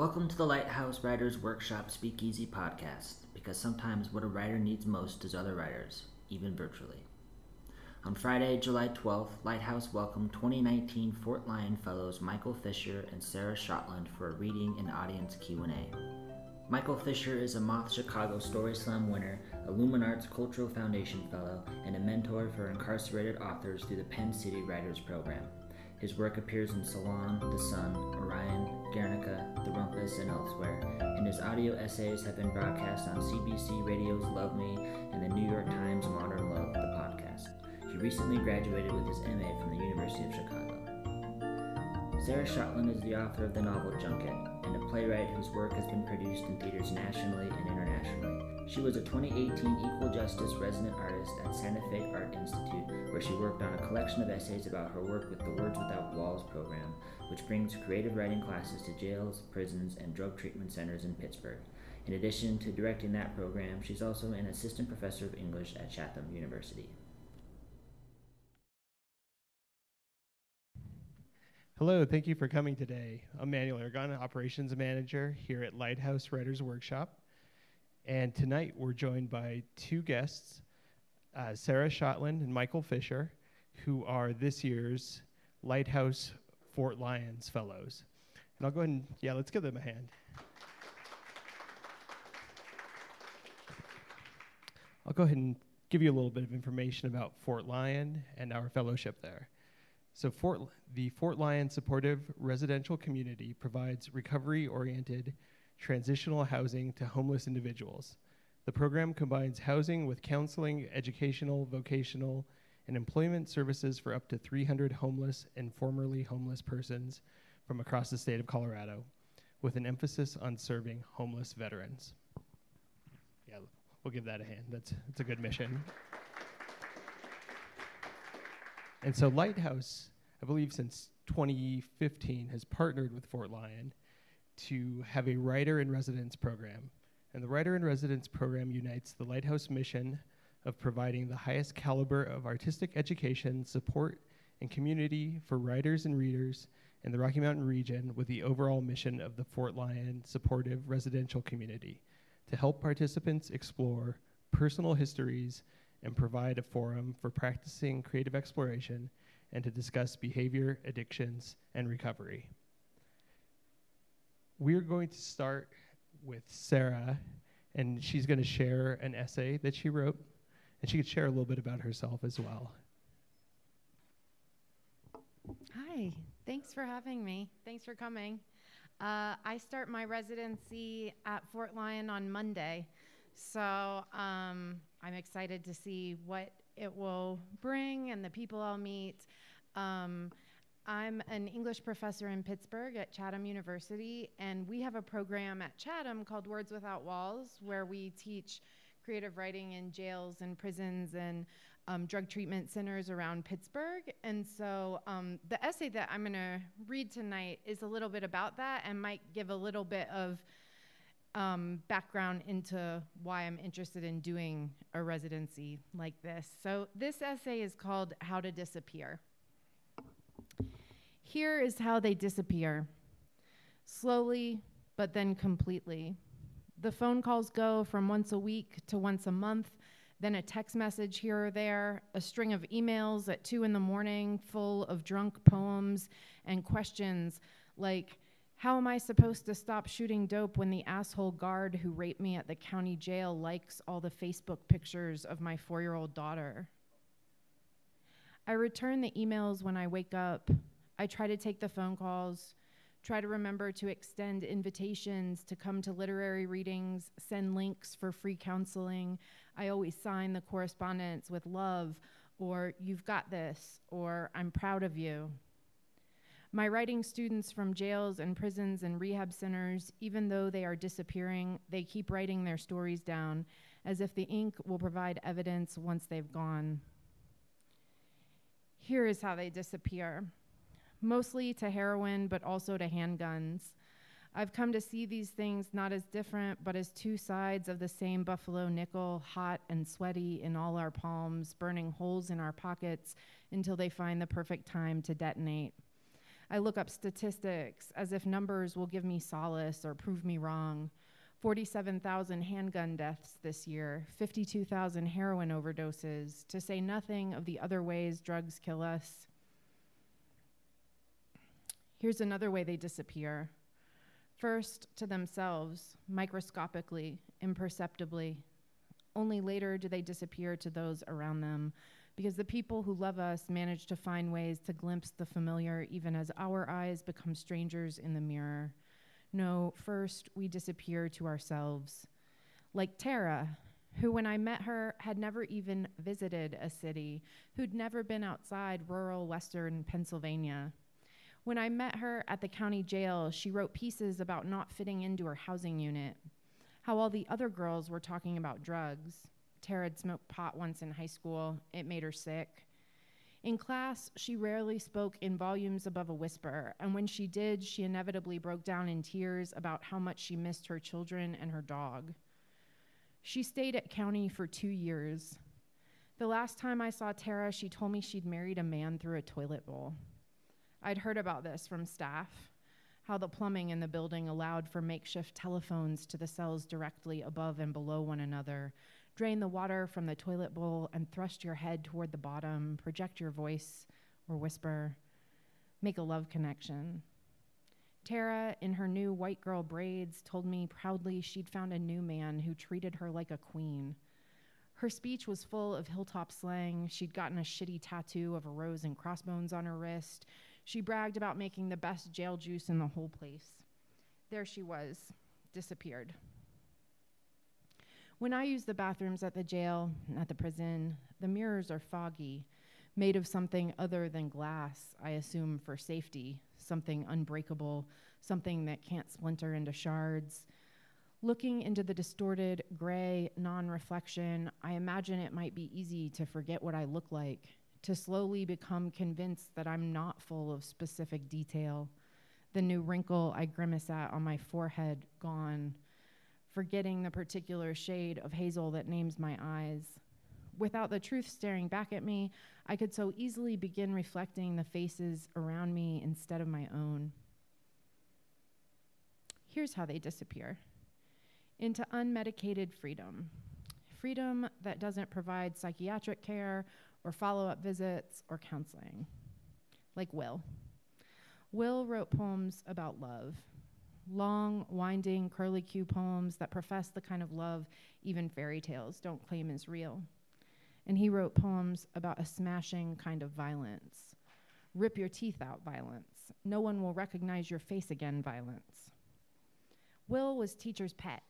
Welcome to the Lighthouse Writers Workshop Speakeasy podcast, because sometimes what a writer needs most is other writers, even virtually. On Friday, July 12th, Lighthouse welcomed 2019 Fort Lyon Fellows Michael Fisher and Sarah Shotland for a reading and audience Q&A. Michael Fisher is a Moth Chicago Story Slam winner, a Luminarts Cultural Foundation Fellow, and a mentor for incarcerated authors through the Pen City Writers Program. His work appears in Salon, The Sun, Orion, Guernica, The Rumpus, and elsewhere, and his audio essays have been broadcast on CBC Radio's Love Me and the New York Times Modern Love, the podcast. He recently graduated with his MA from the University of Chicago. Sarah Shotland is the author of the novel Junkette and a playwright whose work has been produced in theaters nationally and internationally. She was a 2018 Equal Justice resident artist at Santa Fe Art Institute, where she worked on a collection of essays about her work with the Words Without Walls program, which brings creative writing classes to jails, prisons, and drug treatment centers in Pittsburgh. In addition to directing that program, she's also an assistant professor of English at Chatham University. Hello, thank you for coming today. I'm Manuel Aragon, Operations Manager here at Lighthouse Writers Workshop. And tonight we're joined by two guests, uh, Sarah Shotland and Michael Fisher, who are this year's Lighthouse Fort Lyons Fellows. And I'll go ahead and, yeah, let's give them a hand. I'll go ahead and give you a little bit of information about Fort Lyon and our fellowship there. So, Fort, the Fort Lyon Supportive Residential Community provides recovery oriented transitional housing to homeless individuals. The program combines housing with counseling, educational, vocational, and employment services for up to 300 homeless and formerly homeless persons from across the state of Colorado, with an emphasis on serving homeless veterans. Yeah, we'll give that a hand. That's, that's a good mission. And so Lighthouse, I believe since 2015, has partnered with Fort Lyon to have a writer in residence program. And the writer in residence program unites the Lighthouse mission of providing the highest caliber of artistic education, support, and community for writers and readers in the Rocky Mountain region with the overall mission of the Fort Lyon supportive residential community to help participants explore personal histories and provide a forum for practicing creative exploration and to discuss behavior, addictions, and recovery. We're going to start with Sarah, and she's going to share an essay that she wrote, and she could share a little bit about herself as well. Hi, thanks for having me. Thanks for coming. Uh, I start my residency at Fort Lyon on Monday, so um, I'm excited to see what it will bring and the people I'll meet. Um, I'm an English professor in Pittsburgh at Chatham University, and we have a program at Chatham called Words Without Walls where we teach creative writing in jails and prisons and um, drug treatment centers around Pittsburgh. And so um, the essay that I'm going to read tonight is a little bit about that and might give a little bit of um, background into why I'm interested in doing a residency like this. So this essay is called How to Disappear. Here is how they disappear slowly, but then completely. The phone calls go from once a week to once a month, then a text message here or there, a string of emails at two in the morning full of drunk poems and questions like, how am I supposed to stop shooting dope when the asshole guard who raped me at the county jail likes all the Facebook pictures of my four year old daughter? I return the emails when I wake up. I try to take the phone calls, try to remember to extend invitations to come to literary readings, send links for free counseling. I always sign the correspondence with love or you've got this or I'm proud of you. My writing students from jails and prisons and rehab centers, even though they are disappearing, they keep writing their stories down as if the ink will provide evidence once they've gone. Here is how they disappear mostly to heroin, but also to handguns. I've come to see these things not as different, but as two sides of the same buffalo nickel, hot and sweaty in all our palms, burning holes in our pockets until they find the perfect time to detonate. I look up statistics as if numbers will give me solace or prove me wrong. 47,000 handgun deaths this year, 52,000 heroin overdoses, to say nothing of the other ways drugs kill us. Here's another way they disappear. First, to themselves, microscopically, imperceptibly. Only later do they disappear to those around them, because the people who love us manage to find ways to glimpse the familiar even as our eyes become strangers in the mirror. No, first we disappear to ourselves. Like Tara, who, when I met her, had never even visited a city, who'd never been outside rural western Pennsylvania. When I met her at the county jail, she wrote pieces about not fitting into her housing unit, how all the other girls were talking about drugs. Tara had smoked pot once in high school, it made her sick. In class, she rarely spoke in volumes above a whisper, and when she did, she inevitably broke down in tears about how much she missed her children and her dog. She stayed at county for two years. The last time I saw Tara, she told me she'd married a man through a toilet bowl. I'd heard about this from staff, how the plumbing in the building allowed for makeshift telephones to the cells directly above and below one another, Drain the water from the toilet bowl and thrust your head toward the bottom. Project your voice or whisper. Make a love connection. Tara, in her new white girl braids, told me proudly she'd found a new man who treated her like a queen. Her speech was full of hilltop slang. She'd gotten a shitty tattoo of a rose and crossbones on her wrist. She bragged about making the best jail juice in the whole place. There she was, disappeared. When I use the bathrooms at the jail, at the prison, the mirrors are foggy, made of something other than glass, I assume for safety, something unbreakable, something that can't splinter into shards. Looking into the distorted, gray, non reflection, I imagine it might be easy to forget what I look like, to slowly become convinced that I'm not full of specific detail. The new wrinkle I grimace at on my forehead gone forgetting the particular shade of hazel that names my eyes. Without the truth staring back at me, I could so easily begin reflecting the faces around me instead of my own. Here's how they disappear into unmedicated freedom freedom that doesn't provide psychiatric care or follow up visits or counseling, like Will. Will wrote poems about love long, winding, curlicue poems that profess the kind of love even fairy tales don't claim is real. And he wrote poems about a smashing kind of violence rip your teeth out violence, no one will recognize your face again violence. Will was teacher's pet,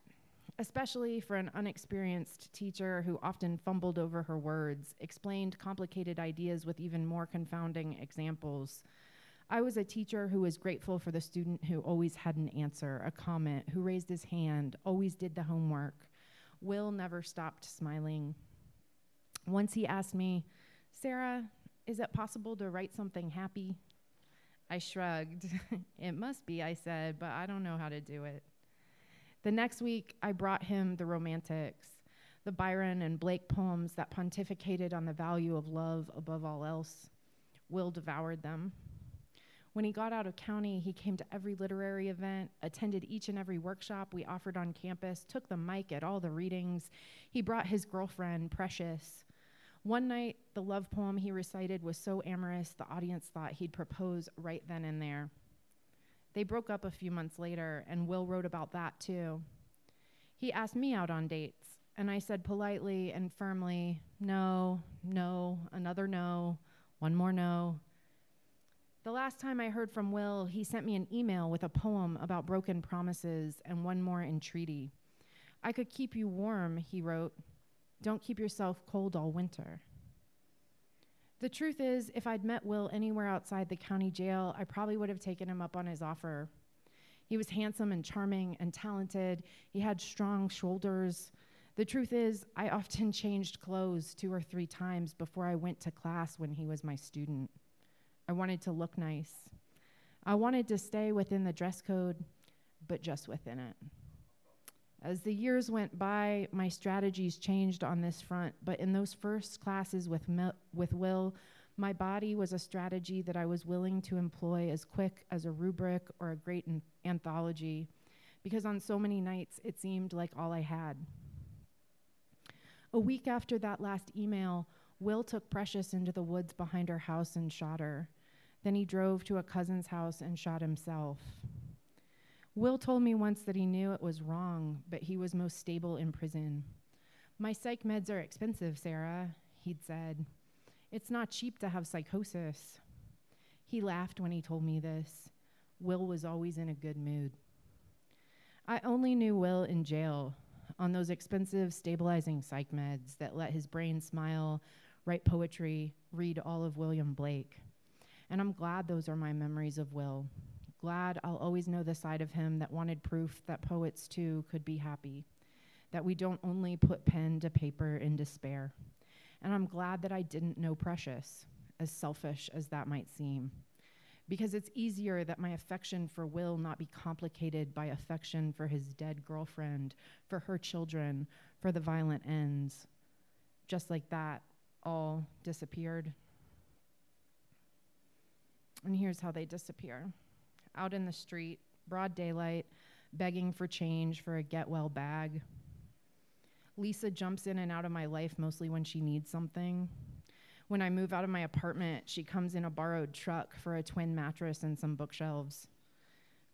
especially for an unexperienced teacher who often fumbled over her words, explained complicated ideas with even more confounding examples I was a teacher who was grateful for the student who always had an answer, a comment, who raised his hand, always did the homework. Will never stopped smiling. Once he asked me, Sarah, is it possible to write something happy? I shrugged. it must be, I said, but I don't know how to do it. The next week, I brought him the Romantics, the Byron and Blake poems that pontificated on the value of love above all else. Will devoured them. When he got out of county, he came to every literary event, attended each and every workshop we offered on campus, took the mic at all the readings. He brought his girlfriend, Precious. One night, the love poem he recited was so amorous, the audience thought he'd propose right then and there. They broke up a few months later, and Will wrote about that too. He asked me out on dates, and I said politely and firmly, No, no, another no, one more no. The last time I heard from Will, he sent me an email with a poem about broken promises and one more entreaty. I could keep you warm, he wrote. Don't keep yourself cold all winter. The truth is, if I'd met Will anywhere outside the county jail, I probably would have taken him up on his offer. He was handsome and charming and talented. He had strong shoulders. The truth is, I often changed clothes two or three times before I went to class when he was my student. I wanted to look nice. I wanted to stay within the dress code, but just within it. As the years went by, my strategies changed on this front, but in those first classes with, Mil- with Will, My body was a strategy that I was willing to employ as quick as a rubric or a great an- anthology, because on so many nights it seemed like all I had. A week after that last email, Will took Precious into the woods behind her house and shot her. Then he drove to a cousin's house and shot himself. Will told me once that he knew it was wrong, but he was most stable in prison. My psych meds are expensive, Sarah, he'd said. It's not cheap to have psychosis. He laughed when he told me this. Will was always in a good mood. I only knew Will in jail on those expensive stabilizing psych meds that let his brain smile, write poetry, read all of William Blake. And I'm glad those are my memories of Will. Glad I'll always know the side of him that wanted proof that poets too could be happy, that we don't only put pen to paper in despair. And I'm glad that I didn't know Precious, as selfish as that might seem. Because it's easier that my affection for Will not be complicated by affection for his dead girlfriend, for her children, for the violent ends. Just like that, all disappeared. And here's how they disappear out in the street, broad daylight, begging for change for a get well bag. Lisa jumps in and out of my life mostly when she needs something. When I move out of my apartment, she comes in a borrowed truck for a twin mattress and some bookshelves.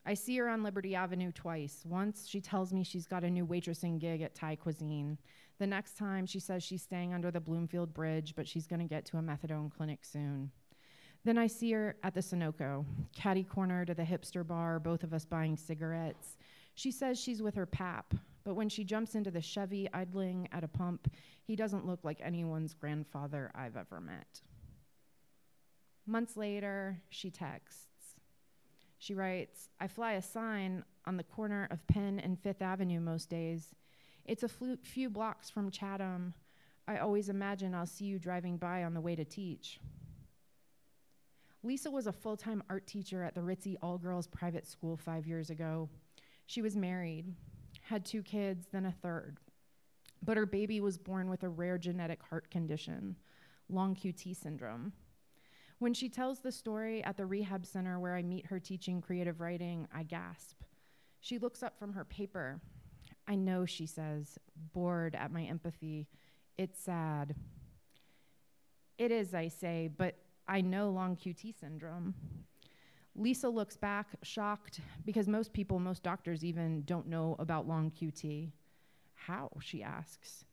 I see her on Liberty Avenue twice. Once, she tells me she's got a new waitressing gig at Thai Cuisine. The next time, she says she's staying under the Bloomfield Bridge, but she's going to get to a methadone clinic soon. Then I see her at the Sunoco, catty corner to the hipster bar, both of us buying cigarettes. She says she's with her pap, but when she jumps into the Chevy idling at a pump, he doesn't look like anyone's grandfather I've ever met. Months later, she texts. She writes, I fly a sign on the corner of Penn and Fifth Avenue most days. It's a flu- few blocks from Chatham. I always imagine I'll see you driving by on the way to teach. Lisa was a full time art teacher at the Ritzy All Girls Private School five years ago. She was married, had two kids, then a third. But her baby was born with a rare genetic heart condition, long QT syndrome. When she tells the story at the rehab center where I meet her teaching creative writing, I gasp. She looks up from her paper. I know, she says, bored at my empathy. It's sad. It is, I say, but I know long QT syndrome. Lisa looks back, shocked, because most people, most doctors even, don't know about long QT. How? She asks.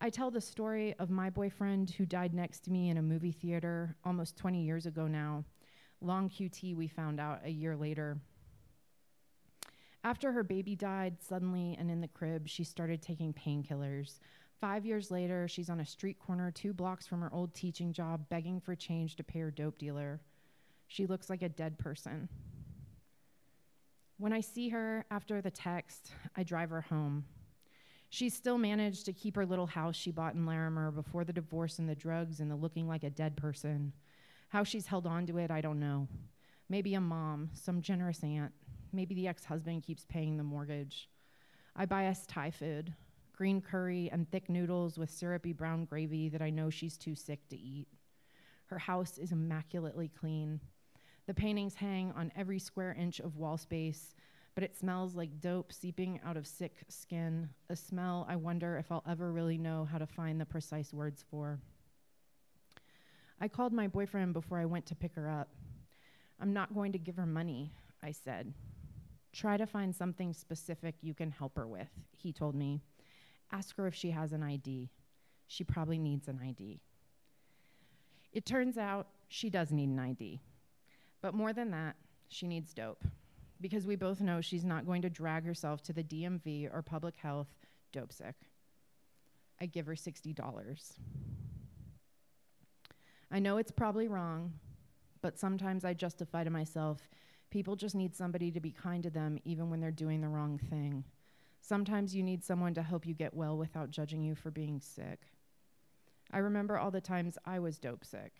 I tell the story of my boyfriend who died next to me in a movie theater almost 20 years ago now. Long QT, we found out a year later. After her baby died suddenly and in the crib, she started taking painkillers. Five years later, she's on a street corner two blocks from her old teaching job, begging for change to pay her dope dealer. She looks like a dead person. When I see her after the text, I drive her home. She still managed to keep her little house she bought in Larimer before the divorce and the drugs and the looking like a dead person. How she's held on to it, I don't know. Maybe a mom, some generous aunt. Maybe the ex husband keeps paying the mortgage. I buy us Thai food green curry and thick noodles with syrupy brown gravy that I know she's too sick to eat. Her house is immaculately clean. The paintings hang on every square inch of wall space, but it smells like dope seeping out of sick skin, a smell I wonder if I'll ever really know how to find the precise words for. I called my boyfriend before I went to pick her up. I'm not going to give her money, I said. Try to find something specific you can help her with, he told me. Ask her if she has an ID. She probably needs an ID. It turns out she does need an ID. But more than that, she needs dope. Because we both know she's not going to drag herself to the DMV or public health dope sick. I give her $60. I know it's probably wrong, but sometimes I justify to myself people just need somebody to be kind to them even when they're doing the wrong thing. Sometimes you need someone to help you get well without judging you for being sick. I remember all the times I was dope sick,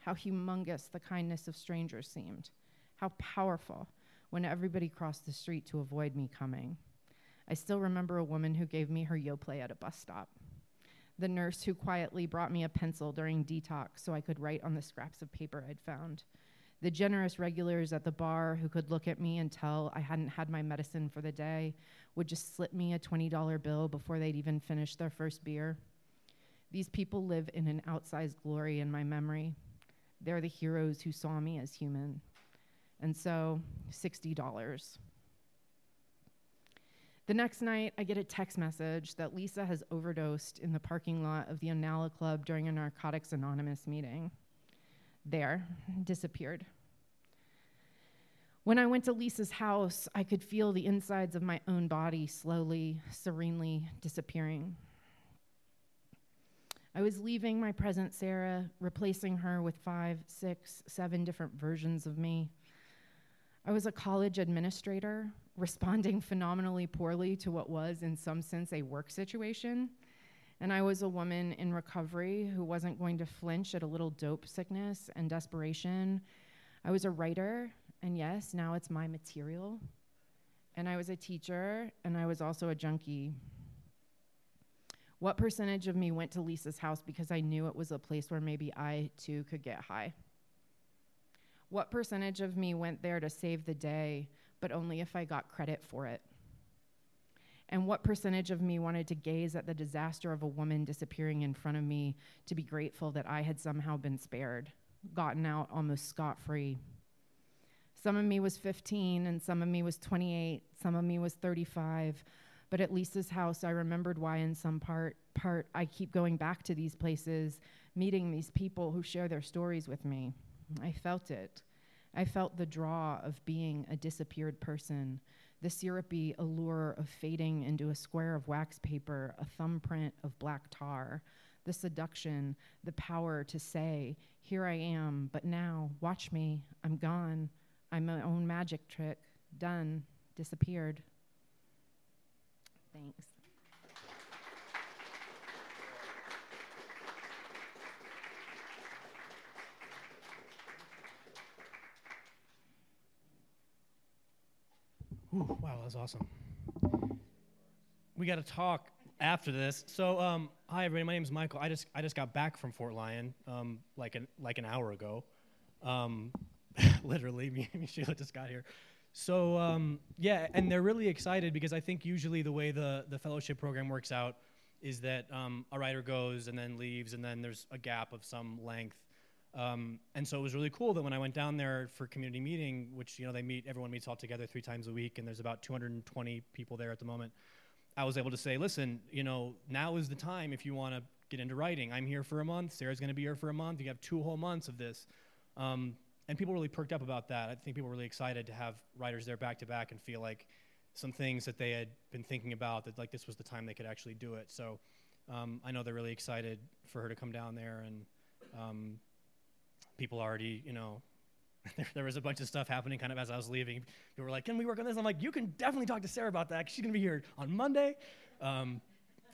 how humongous the kindness of strangers seemed, how powerful when everybody crossed the street to avoid me coming. I still remember a woman who gave me her Yoplait at a bus stop. the nurse who quietly brought me a pencil during detox so I could write on the scraps of paper I'd found, the generous regulars at the bar who could look at me and tell I hadn't had my medicine for the day would just slip me a $20 bill before they'd even finish their first beer. These people live in an outsized glory in my memory. They're the heroes who saw me as human. And so, $60. The next night, I get a text message that Lisa has overdosed in the parking lot of the Onala Club during a Narcotics Anonymous meeting. There, disappeared. When I went to Lisa's house, I could feel the insides of my own body slowly, serenely disappearing. I was leaving my present Sarah, replacing her with five, six, seven different versions of me. I was a college administrator responding phenomenally poorly to what was, in some sense, a work situation. And I was a woman in recovery who wasn't going to flinch at a little dope sickness and desperation. I was a writer, and yes, now it's my material. And I was a teacher, and I was also a junkie. What percentage of me went to Lisa's house because I knew it was a place where maybe I too could get high? What percentage of me went there to save the day but only if I got credit for it? And what percentage of me wanted to gaze at the disaster of a woman disappearing in front of me to be grateful that I had somehow been spared, gotten out almost scot free? Some of me was 15, and some of me was 28, some of me was 35. But at Lisa's house, I remembered why, in some part, part, I keep going back to these places, meeting these people who share their stories with me. I felt it. I felt the draw of being a disappeared person, the syrupy allure of fading into a square of wax paper, a thumbprint of black tar, the seduction, the power to say, Here I am, but now, watch me, I'm gone, I'm my own magic trick, done, disappeared. Thanks. Wow, that was awesome. We got to talk after this. So, um, hi everybody. My name is Michael. I just I just got back from Fort Lyon, um, like an like an hour ago. Um, literally, me and Sheila just got here. So um, yeah, and they're really excited because I think usually the way the the fellowship program works out is that um, a writer goes and then leaves, and then there's a gap of some length, um, and so it was really cool that when I went down there for community meeting, which you know they meet, everyone meets all together three times a week, and there's about 220 people there at the moment. I was able to say, listen, you know, now is the time if you want to get into writing. I'm here for a month. Sarah's going to be here for a month. You have two whole months of this, um, and people really perked up about that. I think people were really excited to have writers there back to back and feel like some things that they had been thinking about that like this was the time they could actually do it. So um, I know they're really excited for her to come down there and. Um, people already, you know, there, there, was a bunch of stuff happening kind of as I was leaving. People were like, "Can we work on this?" I'm like, "You can definitely talk to Sarah about that. She's gonna be here on Monday." Um,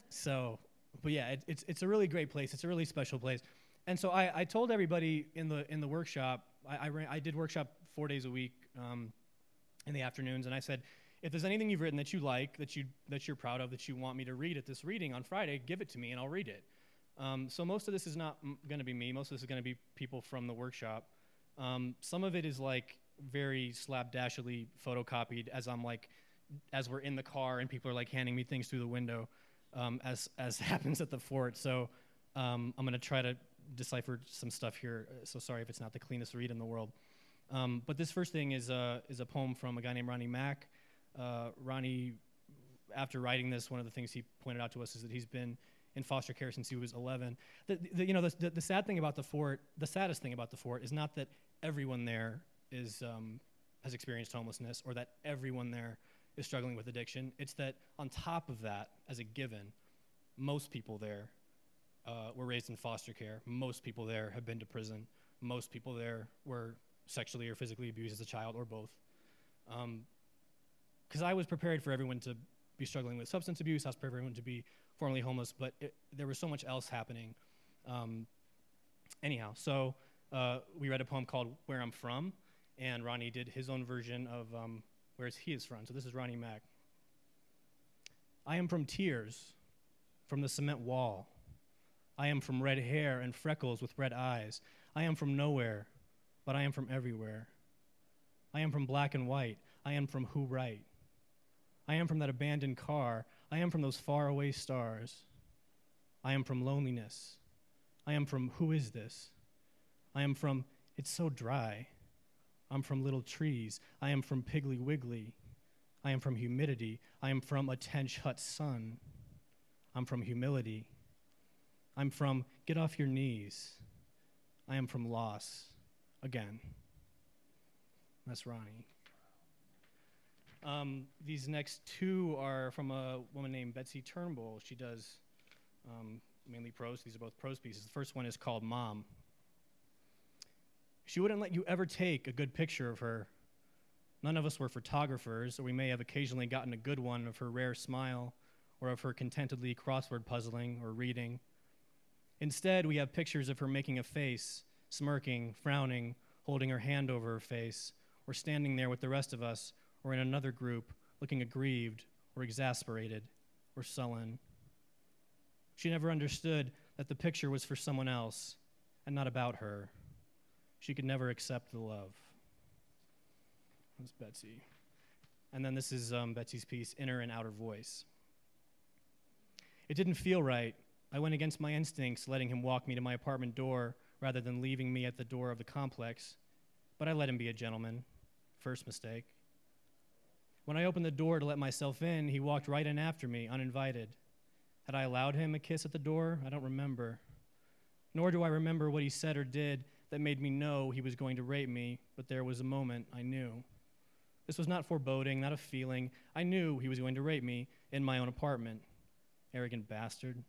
so, but yeah, it, it's it's a really great place. It's a really special place. And so I, I told everybody in the in the workshop. I I, ran, I did workshop four days a week um, in the afternoons, and I said, if there's anything you've written that you like, that you that you're proud of, that you want me to read at this reading on Friday, give it to me and I'll read it. Um, so most of this is not m- going to be me. Most of this is going to be people from the workshop. Um, some of it is like very slapdashily photocopied as I'm like, as we're in the car and people are like handing me things through the window, um, as as happens at the fort. So um, I'm going to try to decipher some stuff here. Uh, so sorry if it's not the cleanest read in the world. Um, but this first thing is a, is a poem from a guy named Ronnie Mack. Uh, Ronnie, after writing this, one of the things he pointed out to us is that he's been in foster care since he was 11. The, the you know, the, the, sad thing about the fort, the saddest thing about the fort, is not that everyone there is um, has experienced homelessness or that everyone there is struggling with addiction. It's that on top of that, as a given, most people there uh, were raised in foster care. Most people there have been to prison. Most people there were sexually or physically abused as a child or both. Because um, I was prepared for everyone to be struggling with substance abuse. I was prepared for everyone to be formerly homeless, but it, there was so much else happening. Um, anyhow, so uh, we read a poem called Where I'm From, and Ronnie did his own version of um, Where He Is From. So this is Ronnie Mack. I am from tears, from the cement wall, I am from red hair and freckles with red eyes. I am from nowhere, but I am from everywhere. I am from black and white. I am from who right. I am from that abandoned car. I am from those faraway stars. I am from loneliness. I am from who is this? I am from it's so dry. I'm from little trees. I am from Piggly Wiggly. I am from humidity. I am from a Tench Hut sun. I'm from humility. I'm from get off your knees. I am from loss. Again. That's Ronnie. Um, these next two are from a woman named Betsy Turnbull. She does um, mainly prose. These are both prose pieces. The first one is called Mom. She wouldn't let you ever take a good picture of her. None of us were photographers, or we may have occasionally gotten a good one of her rare smile, or of her contentedly crossword puzzling or reading. Instead, we have pictures of her making a face, smirking, frowning, holding her hand over her face, or standing there with the rest of us, or in another group, looking aggrieved, or exasperated, or sullen. She never understood that the picture was for someone else and not about her. She could never accept the love. That's Betsy. And then this is um, Betsy's piece, Inner and Outer Voice. It didn't feel right. I went against my instincts, letting him walk me to my apartment door rather than leaving me at the door of the complex. But I let him be a gentleman. First mistake. When I opened the door to let myself in, he walked right in after me, uninvited. Had I allowed him a kiss at the door? I don't remember. Nor do I remember what he said or did that made me know he was going to rape me, but there was a moment I knew. This was not foreboding, not a feeling. I knew he was going to rape me in my own apartment. Arrogant bastard.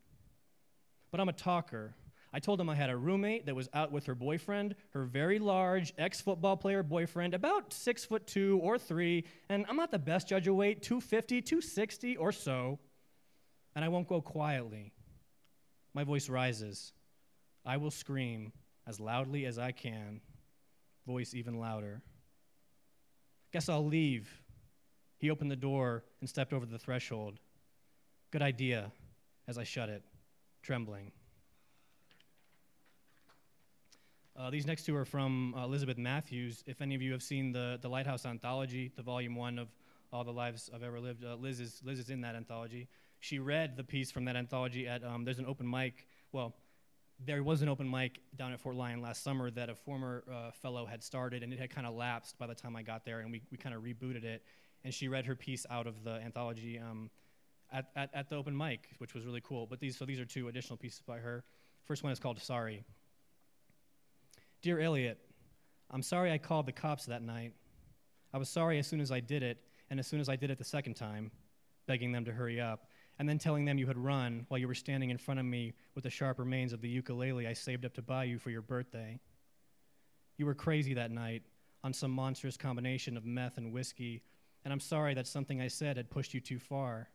But I'm a talker. I told him I had a roommate that was out with her boyfriend, her very large ex football player boyfriend, about six foot two or three, and I'm not the best judge of weight, 250, 260 or so and I won't go quietly. My voice rises. I will scream as loudly as I can, voice even louder. Guess I'll leave. He opened the door and stepped over the threshold. Good idea, as I shut it, trembling. Uh, these next two are from uh, Elizabeth Matthews. If any of you have seen the, the Lighthouse Anthology, the volume one of All the Lives I've Ever Lived, uh, Liz, is, Liz is in that anthology she read the piece from that anthology at um, there's an open mic. Well, there was an open mic down at Fort Lyon last summer that a former uh, fellow had started, and it had kind of lapsed by the time I got there, and we, we kind of rebooted it. And she read her piece out of the anthology um, at, at, at the open mic, which was really cool. But these, so these are two additional pieces by her. First one is called Sorry. Dear Elliot, I'm sorry I called the cops that night. I was sorry as soon as I did it, and as soon as I did it the second time, begging them to hurry up and then telling them you had run while you were standing in front of me with the sharp remains of the ukulele I saved up to buy you for your birthday. You were crazy that night on some monstrous combination of meth and whiskey, and I'm sorry that something I said had pushed you too far.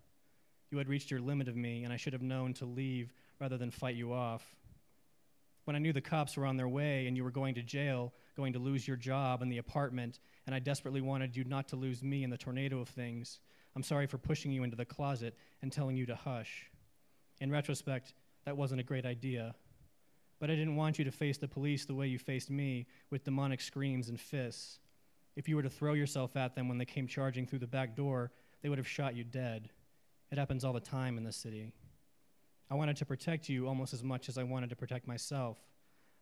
You had reached your limit of me, and I should have known to leave rather than fight you off. When I knew the cops were on their way and you were going to jail, going to lose your job and the apartment, and I desperately wanted you not to lose me in the tornado of things, I'm sorry for pushing you into the closet and telling you to hush. In retrospect, that wasn't a great idea. But I didn't want you to face the police the way you faced me, with demonic screams and fists. If you were to throw yourself at them when they came charging through the back door, they would have shot you dead. It happens all the time in this city. I wanted to protect you almost as much as I wanted to protect myself.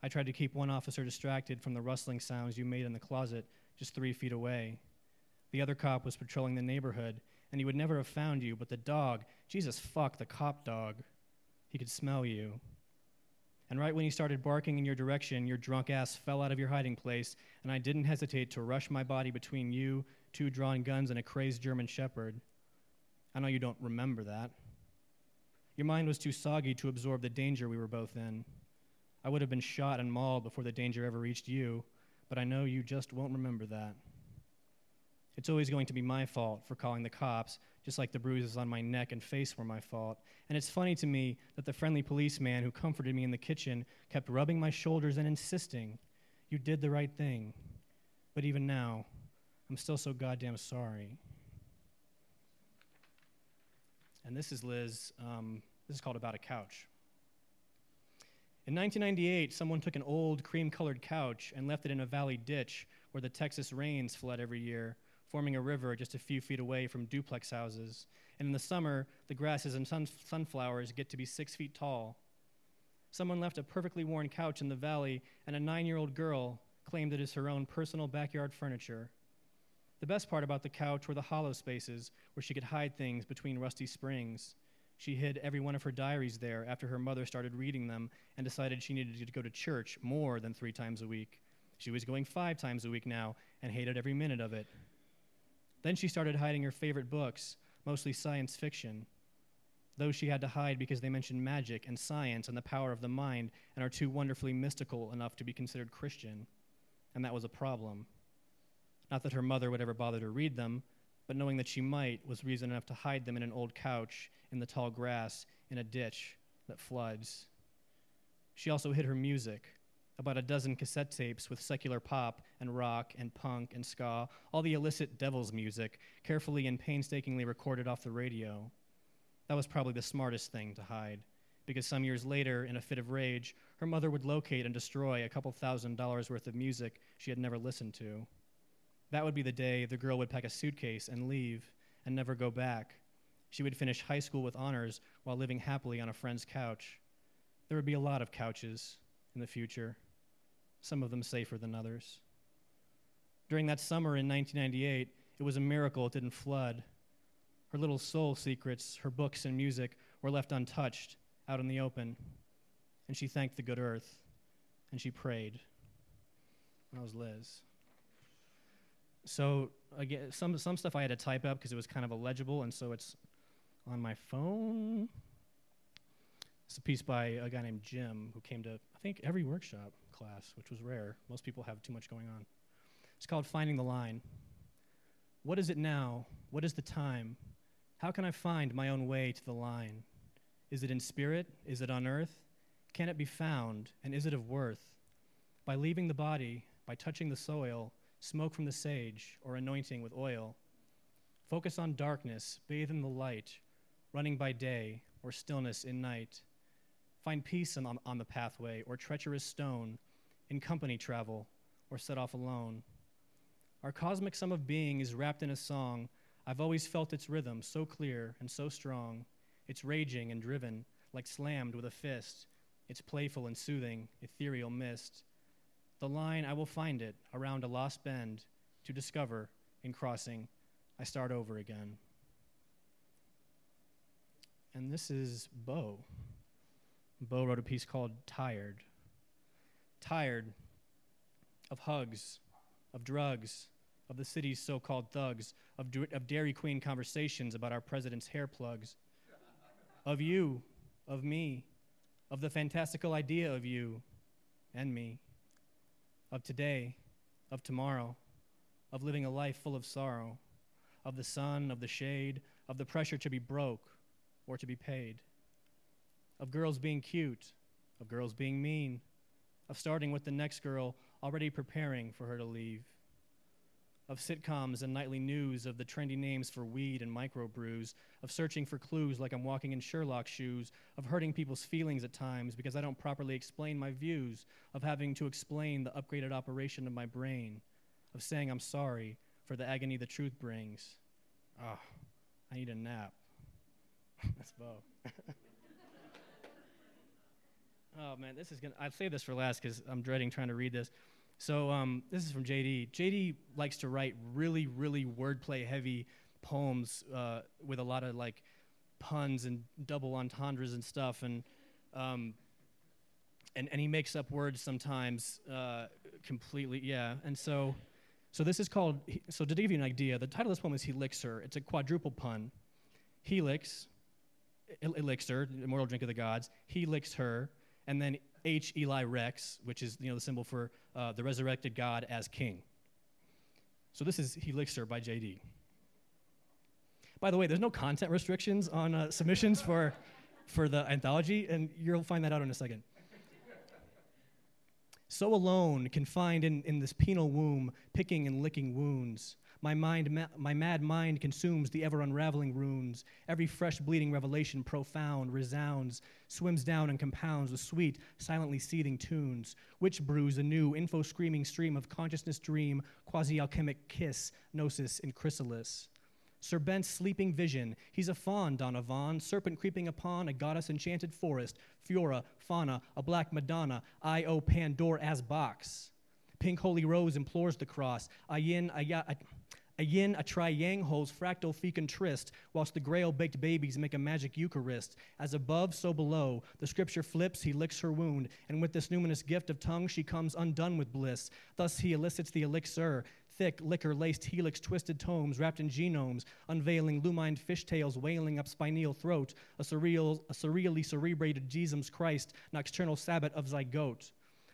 I tried to keep one officer distracted from the rustling sounds you made in the closet just three feet away. The other cop was patrolling the neighborhood, and he would never have found you, but the dog, Jesus fuck, the cop dog, he could smell you. And right when he started barking in your direction, your drunk ass fell out of your hiding place, and I didn't hesitate to rush my body between you, two drawn guns, and a crazed German shepherd. I know you don't remember that. Your mind was too soggy to absorb the danger we were both in. I would have been shot and mauled before the danger ever reached you, but I know you just won't remember that. It's always going to be my fault for calling the cops, just like the bruises on my neck and face were my fault. And it's funny to me that the friendly policeman who comforted me in the kitchen kept rubbing my shoulders and insisting, You did the right thing. But even now, I'm still so goddamn sorry. And this is Liz. Um, this is called About a Couch. In 1998, someone took an old cream colored couch and left it in a valley ditch where the Texas rains flood every year, forming a river just a few feet away from duplex houses. And in the summer, the grasses and sun- sunflowers get to be six feet tall. Someone left a perfectly worn couch in the valley, and a nine year old girl claimed it as her own personal backyard furniture. The best part about the couch were the hollow spaces where she could hide things between rusty springs. She hid every one of her diaries there after her mother started reading them and decided she needed to go to church more than three times a week. She was going five times a week now and hated every minute of it. Then she started hiding her favorite books, mostly science fiction. Those she had to hide because they mentioned magic and science and the power of the mind and are too wonderfully mystical enough to be considered Christian. And that was a problem. Not that her mother would ever bother to read them, but knowing that she might was reason enough to hide them in an old couch in the tall grass in a ditch that floods. She also hid her music, about a dozen cassette tapes with secular pop and rock and punk and ska, all the illicit devil's music, carefully and painstakingly recorded off the radio. That was probably the smartest thing to hide, because some years later, in a fit of rage, her mother would locate and destroy a couple thousand dollars worth of music she had never listened to. That would be the day the girl would pack a suitcase and leave and never go back. She would finish high school with honors while living happily on a friend's couch. There would be a lot of couches in the future, some of them safer than others. During that summer in 1998, it was a miracle it didn't flood. Her little soul secrets, her books and music, were left untouched out in the open. And she thanked the good earth, and she prayed. That was Liz. So again, some some stuff I had to type up because it was kind of illegible, and so it's on my phone. It's a piece by a guy named Jim who came to I think every workshop class, which was rare. Most people have too much going on. It's called Finding the Line. What is it now? What is the time? How can I find my own way to the line? Is it in spirit? Is it on earth? Can it be found? And is it of worth? By leaving the body, by touching the soil, smoke from the sage, or anointing with oil. Focus on darkness, bathe in the light, running by day, or stillness in night. Find peace on, on the pathway, or treacherous stone, in company travel, or set off alone. Our cosmic sum of being is wrapped in a song. I've always felt its rhythm so clear and so strong. It's raging and driven, like slammed with a fist. It's playful and soothing, ethereal mist. The line, I will find it around a lost bend to discover in crossing. I start over again. And this is Bo. Bo wrote a piece called Tired. Tired of hugs, of drugs, of the city's so called thugs, of, of Dairy Queen conversations about our president's hair plugs, of you, of me, of the fantastical idea of you and me of today, of tomorrow, of living a life full of sorrow, of the sun, of the shade, of the pressure to be broke or to be paid, of girls being cute, of girls being mean, of starting with the next girl already preparing for her to leave of sitcoms and nightly news, of the trendy names for weed and microbrews, of searching for clues like I'm walking in Sherlock's shoes, of hurting people's feelings at times because I don't properly explain my views, of having to explain the upgraded operation of my brain, of saying I'm sorry for the agony the truth brings. Ah, oh, I need a nap. That's Bo. oh man, this is gonna. I'll save this for last because I'm dreading trying to read this. So um, this is from JD. JD likes to write really, really wordplay heavy poems uh, with a lot of like puns and double entendres and stuff, and um, and and he makes up words sometimes uh, completely. Yeah, and so so this is called. So to give you an idea, the title of this poem is Helixer. It's a quadruple pun. Helix, elixir, immortal drink of the gods. He licks her, and then H. Eli Rex, which is you know the symbol for uh, the resurrected God as king. So this is Helixer by JD. By the way, there's no content restrictions on uh, submissions for, for the anthology, and you'll find that out in a second. so alone, confined in, in this penal womb, picking and licking wounds, My, mind, my mad mind consumes the ever unraveling runes. Every fresh bleeding revelation profound resounds, swims down and compounds with sweet, silently seething tunes, which brews a new info screaming stream of consciousness dream, quasi alchemic kiss, gnosis, and chrysalis. Sir Bent's sleeping vision. He's a faun, Donovan, serpent creeping upon a goddess enchanted forest, Fiora, fauna, a black Madonna, I O Pandora as box. Pink holy rose implores the cross, a yin, a, yin, a tri-yang holds fractal fecund tryst, whilst the grail baked babies make a magic Eucharist. As above, so below. The scripture flips, he licks her wound, and with this numinous gift of tongue, she comes undone with bliss. Thus he elicits the elixir, thick, liquor laced helix twisted tomes wrapped in genomes, unveiling lumined fishtails wailing up spineal throat, a, surreal, a surreally cerebrated Jesus Christ, nocturnal Sabbath of zygote.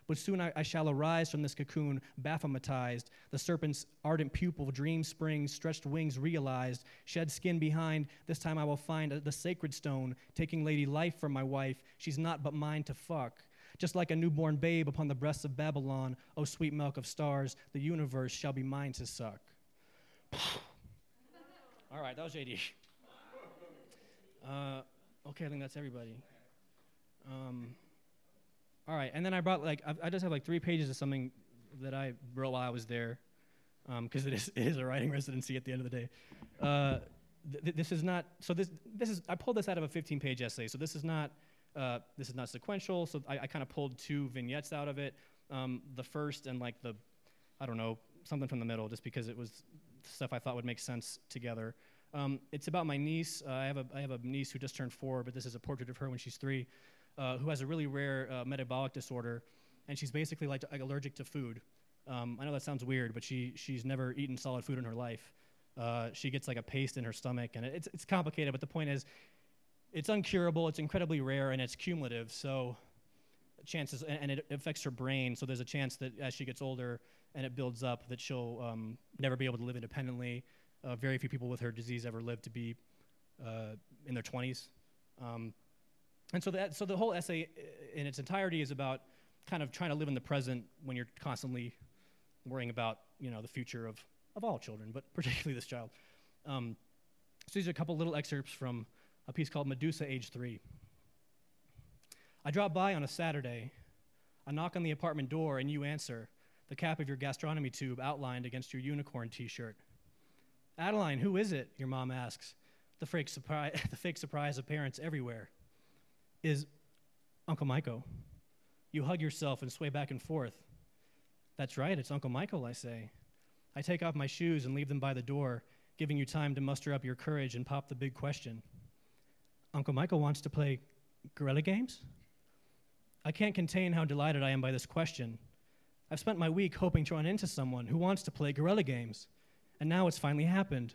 But soon I, I, shall arise from this cocoon, baphometized, the serpent's ardent pupil, dream springs, stretched wings realized, shed skin behind. This time I will find the sacred stone, taking lady life from my wife. She's not but mine to fuck. Just like a newborn babe upon the breasts of Babylon, O sweet milk of stars, the universe shall be mine to suck. All right, that was JD. Uh, okay, I think that's everybody. Um, all right, and then I brought like I, I, just have like three pages of something that I wrote while I was there, because um, it is it is a writing residency at the end of the day. Uh, th- this is not so. This this is I pulled this out of a 15-page essay, so this is not uh, this is not sequential, so I, I kind of pulled two vignettes out of it. Um, the first and like the, I don't know, something from the middle, just because it was stuff I thought would make sense together. Um, it's about my niece. Uh, I, have a, I have a niece who just turned four, but this is a portrait of her when she's three, uh, who has a really rare uh, metabolic disorder, and she's basically like, like allergic to food. Um, I know that sounds weird, but she, she's never eaten solid food in her life. Uh, she gets like a paste in her stomach, and it's, it's complicated, but the point is, it's uncurable, it's incredibly rare, and it's cumulative. So chances, and, it affects her brain. So there's a chance that as she gets older and it builds up, that she'll um, never be able to live independently. Uh, very few people with her disease ever live to be uh, in their 20s. Um, and so that, so the whole essay in its entirety is about kind of trying to live in the present when you're constantly worrying about, you know, the future of, of all children, but particularly this child. Um, so these are a couple little excerpts from a piece called Medusa Age 3. I drop by on a Saturday. I knock on the apartment door, and you answer, the cap of your gastronomy tube outlined against your unicorn t shirt. Adeline, who is it? Your mom asks, the fake, surprise, the fake surprise of parents everywhere. Is Uncle Michael. You hug yourself and sway back and forth. That's right, it's Uncle Michael, I say. I take off my shoes and leave them by the door, giving you time to muster up your courage and pop the big question. Uncle Michael wants to play Gorilla Games? I can't contain how delighted I am by this question. I've spent my week hoping to run into someone who wants to play Gorilla Games, and now it's finally happened.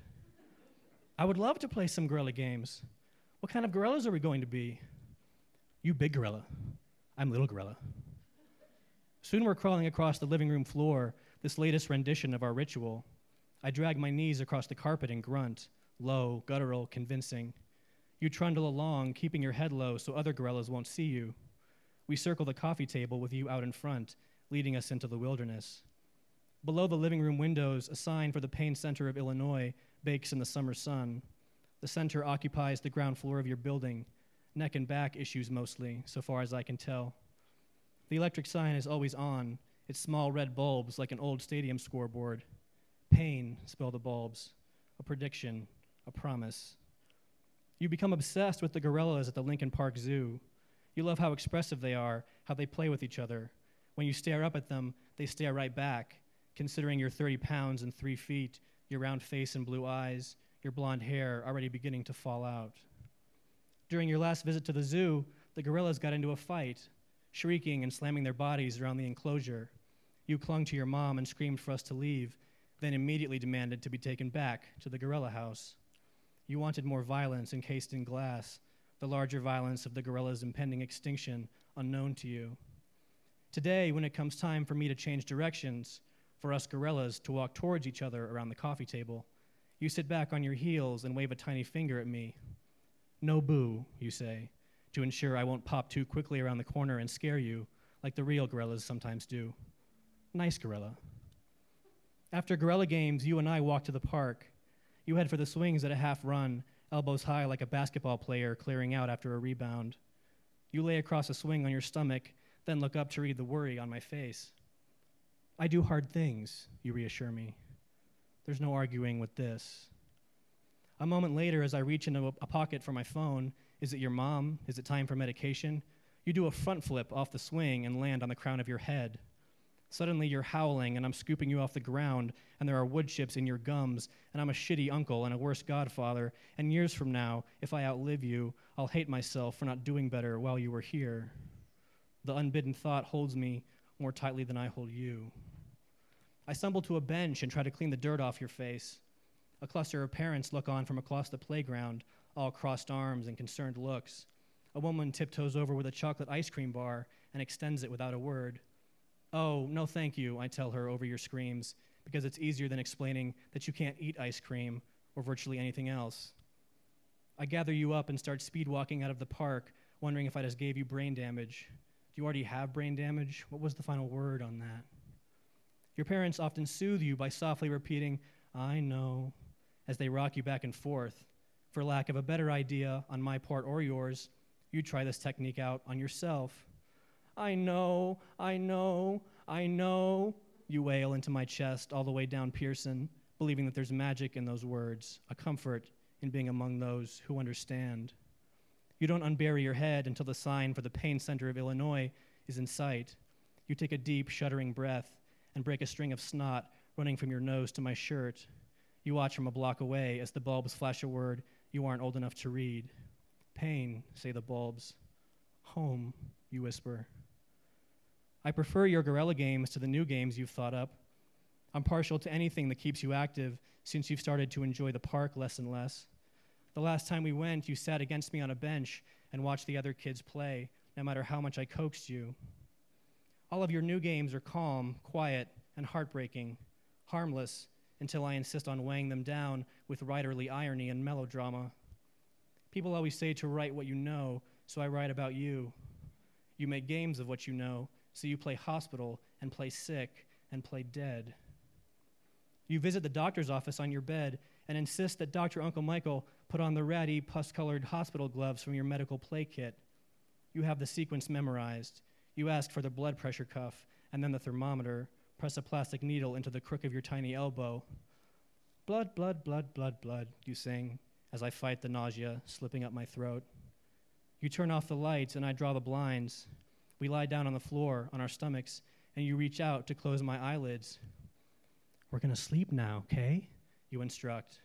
I would love to play some Gorilla Games. What kind of gorillas are we going to be? You big gorilla. I'm little gorilla. Soon we're crawling across the living room floor, this latest rendition of our ritual. I drag my knees across the carpet and grunt, low, guttural, convincing. You trundle along, keeping your head low so other gorillas won't see you. We circle the coffee table with you out in front, leading us into the wilderness. Below the living room windows, a sign for the pain center of Illinois bakes in the summer sun. The center occupies the ground floor of your building, neck and back issues mostly, so far as I can tell. The electric sign is always on, its small red bulbs like an old stadium scoreboard. Pain, spell the bulbs, a prediction, a promise. You become obsessed with the gorillas at the Lincoln Park Zoo. You love how expressive they are, how they play with each other. When you stare up at them, they stare right back, considering your 30 pounds and 3 feet, your round face and blue eyes, your blonde hair already beginning to fall out. During your last visit to the zoo, the gorillas got into a fight, shrieking and slamming their bodies around the enclosure. You clung to your mom and screamed for us to leave, then immediately demanded to be taken back to the gorilla house. You wanted more violence encased in glass, the larger violence of the gorilla's impending extinction unknown to you. Today, when it comes time for me to change directions, for us gorillas to walk towards each other around the coffee table, you sit back on your heels and wave a tiny finger at me. No boo, you say, to ensure I won't pop too quickly around the corner and scare you, like the real gorillas sometimes do. Nice gorilla. After Gorilla Games, you and I walk to the park. You head for the swings at a half run, elbows high like a basketball player clearing out after a rebound. You lay across a swing on your stomach, then look up to read the worry on my face. I do hard things, you reassure me. There's no arguing with this. A moment later, as I reach into a pocket for my phone, is it your mom? Is it time for medication? You do a front flip off the swing and land on the crown of your head. Suddenly you're howling, and I'm scooping you off the ground, and there are wood chips in your gums, and I'm a shitty uncle and a worse godfather. And years from now, if I outlive you, I'll hate myself for not doing better while you were here. The unbidden thought holds me more tightly than I hold you. I stumble to a bench and try to clean the dirt off your face. A cluster of parents look on from across the playground, all crossed arms and concerned looks. A woman tiptoes over with a chocolate ice cream bar and extends it without a word. Oh, no, thank you, I tell her over your screams, because it's easier than explaining that you can't eat ice cream or virtually anything else. I gather you up and start speed walking out of the park, wondering if I just gave you brain damage. Do you already have brain damage? What was the final word on that? Your parents often soothe you by softly repeating, I know, as they rock you back and forth. For lack of a better idea on my part or yours, you try this technique out on yourself. I know, I know, I know, you wail into my chest all the way down Pearson, believing that there's magic in those words, a comfort in being among those who understand. You don't unbury your head until the sign for the pain center of Illinois is in sight. You take a deep, shuddering breath and break a string of snot running from your nose to my shirt. You watch from a block away as the bulbs flash a word you aren't old enough to read. Pain, say the bulbs. Home, you whisper. I prefer your Gorilla games to the new games you've thought up. I'm partial to anything that keeps you active since you've started to enjoy the park less and less. The last time we went, you sat against me on a bench and watched the other kids play, no matter how much I coaxed you. All of your new games are calm, quiet, and heartbreaking, harmless until I insist on weighing them down with writerly irony and melodrama. People always say to write what you know, so I write about you. You make games of what you know, so you play hospital and play sick and play dead. You visit the doctor's office on your bed and insist that Dr. Uncle Michael put on the ratty, pus colored hospital gloves from your medical play kit. You have the sequence memorized. You ask for the blood pressure cuff and then the thermometer, press a plastic needle into the crook of your tiny elbow. Blood, blood, blood, blood, blood, you sing as I fight the nausea slipping up my throat. You turn off the lights and I draw the blinds. We lie down on the floor on our stomachs, and you reach out to close my eyelids. We're going to sleep now, okay? You instruct.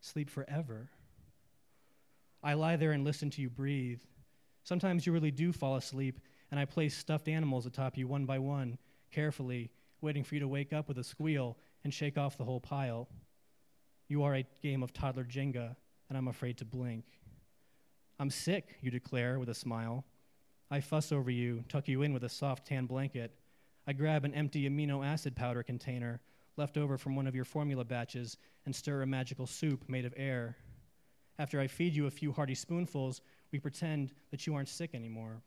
Sleep forever. I lie there and listen to you breathe. Sometimes you really do fall asleep, and I place stuffed animals atop you one by one, carefully, waiting for you to wake up with a squeal and shake off the whole pile. You are a game of toddler Jenga, and I'm afraid to blink. I'm sick, you declare with a smile. I fuss over you, tuck you in with a soft tan blanket. I grab an empty amino acid powder container left over from one of your formula batches and stir a magical soup made of air. After I feed you a few hearty spoonfuls, we pretend that you aren't sick anymore.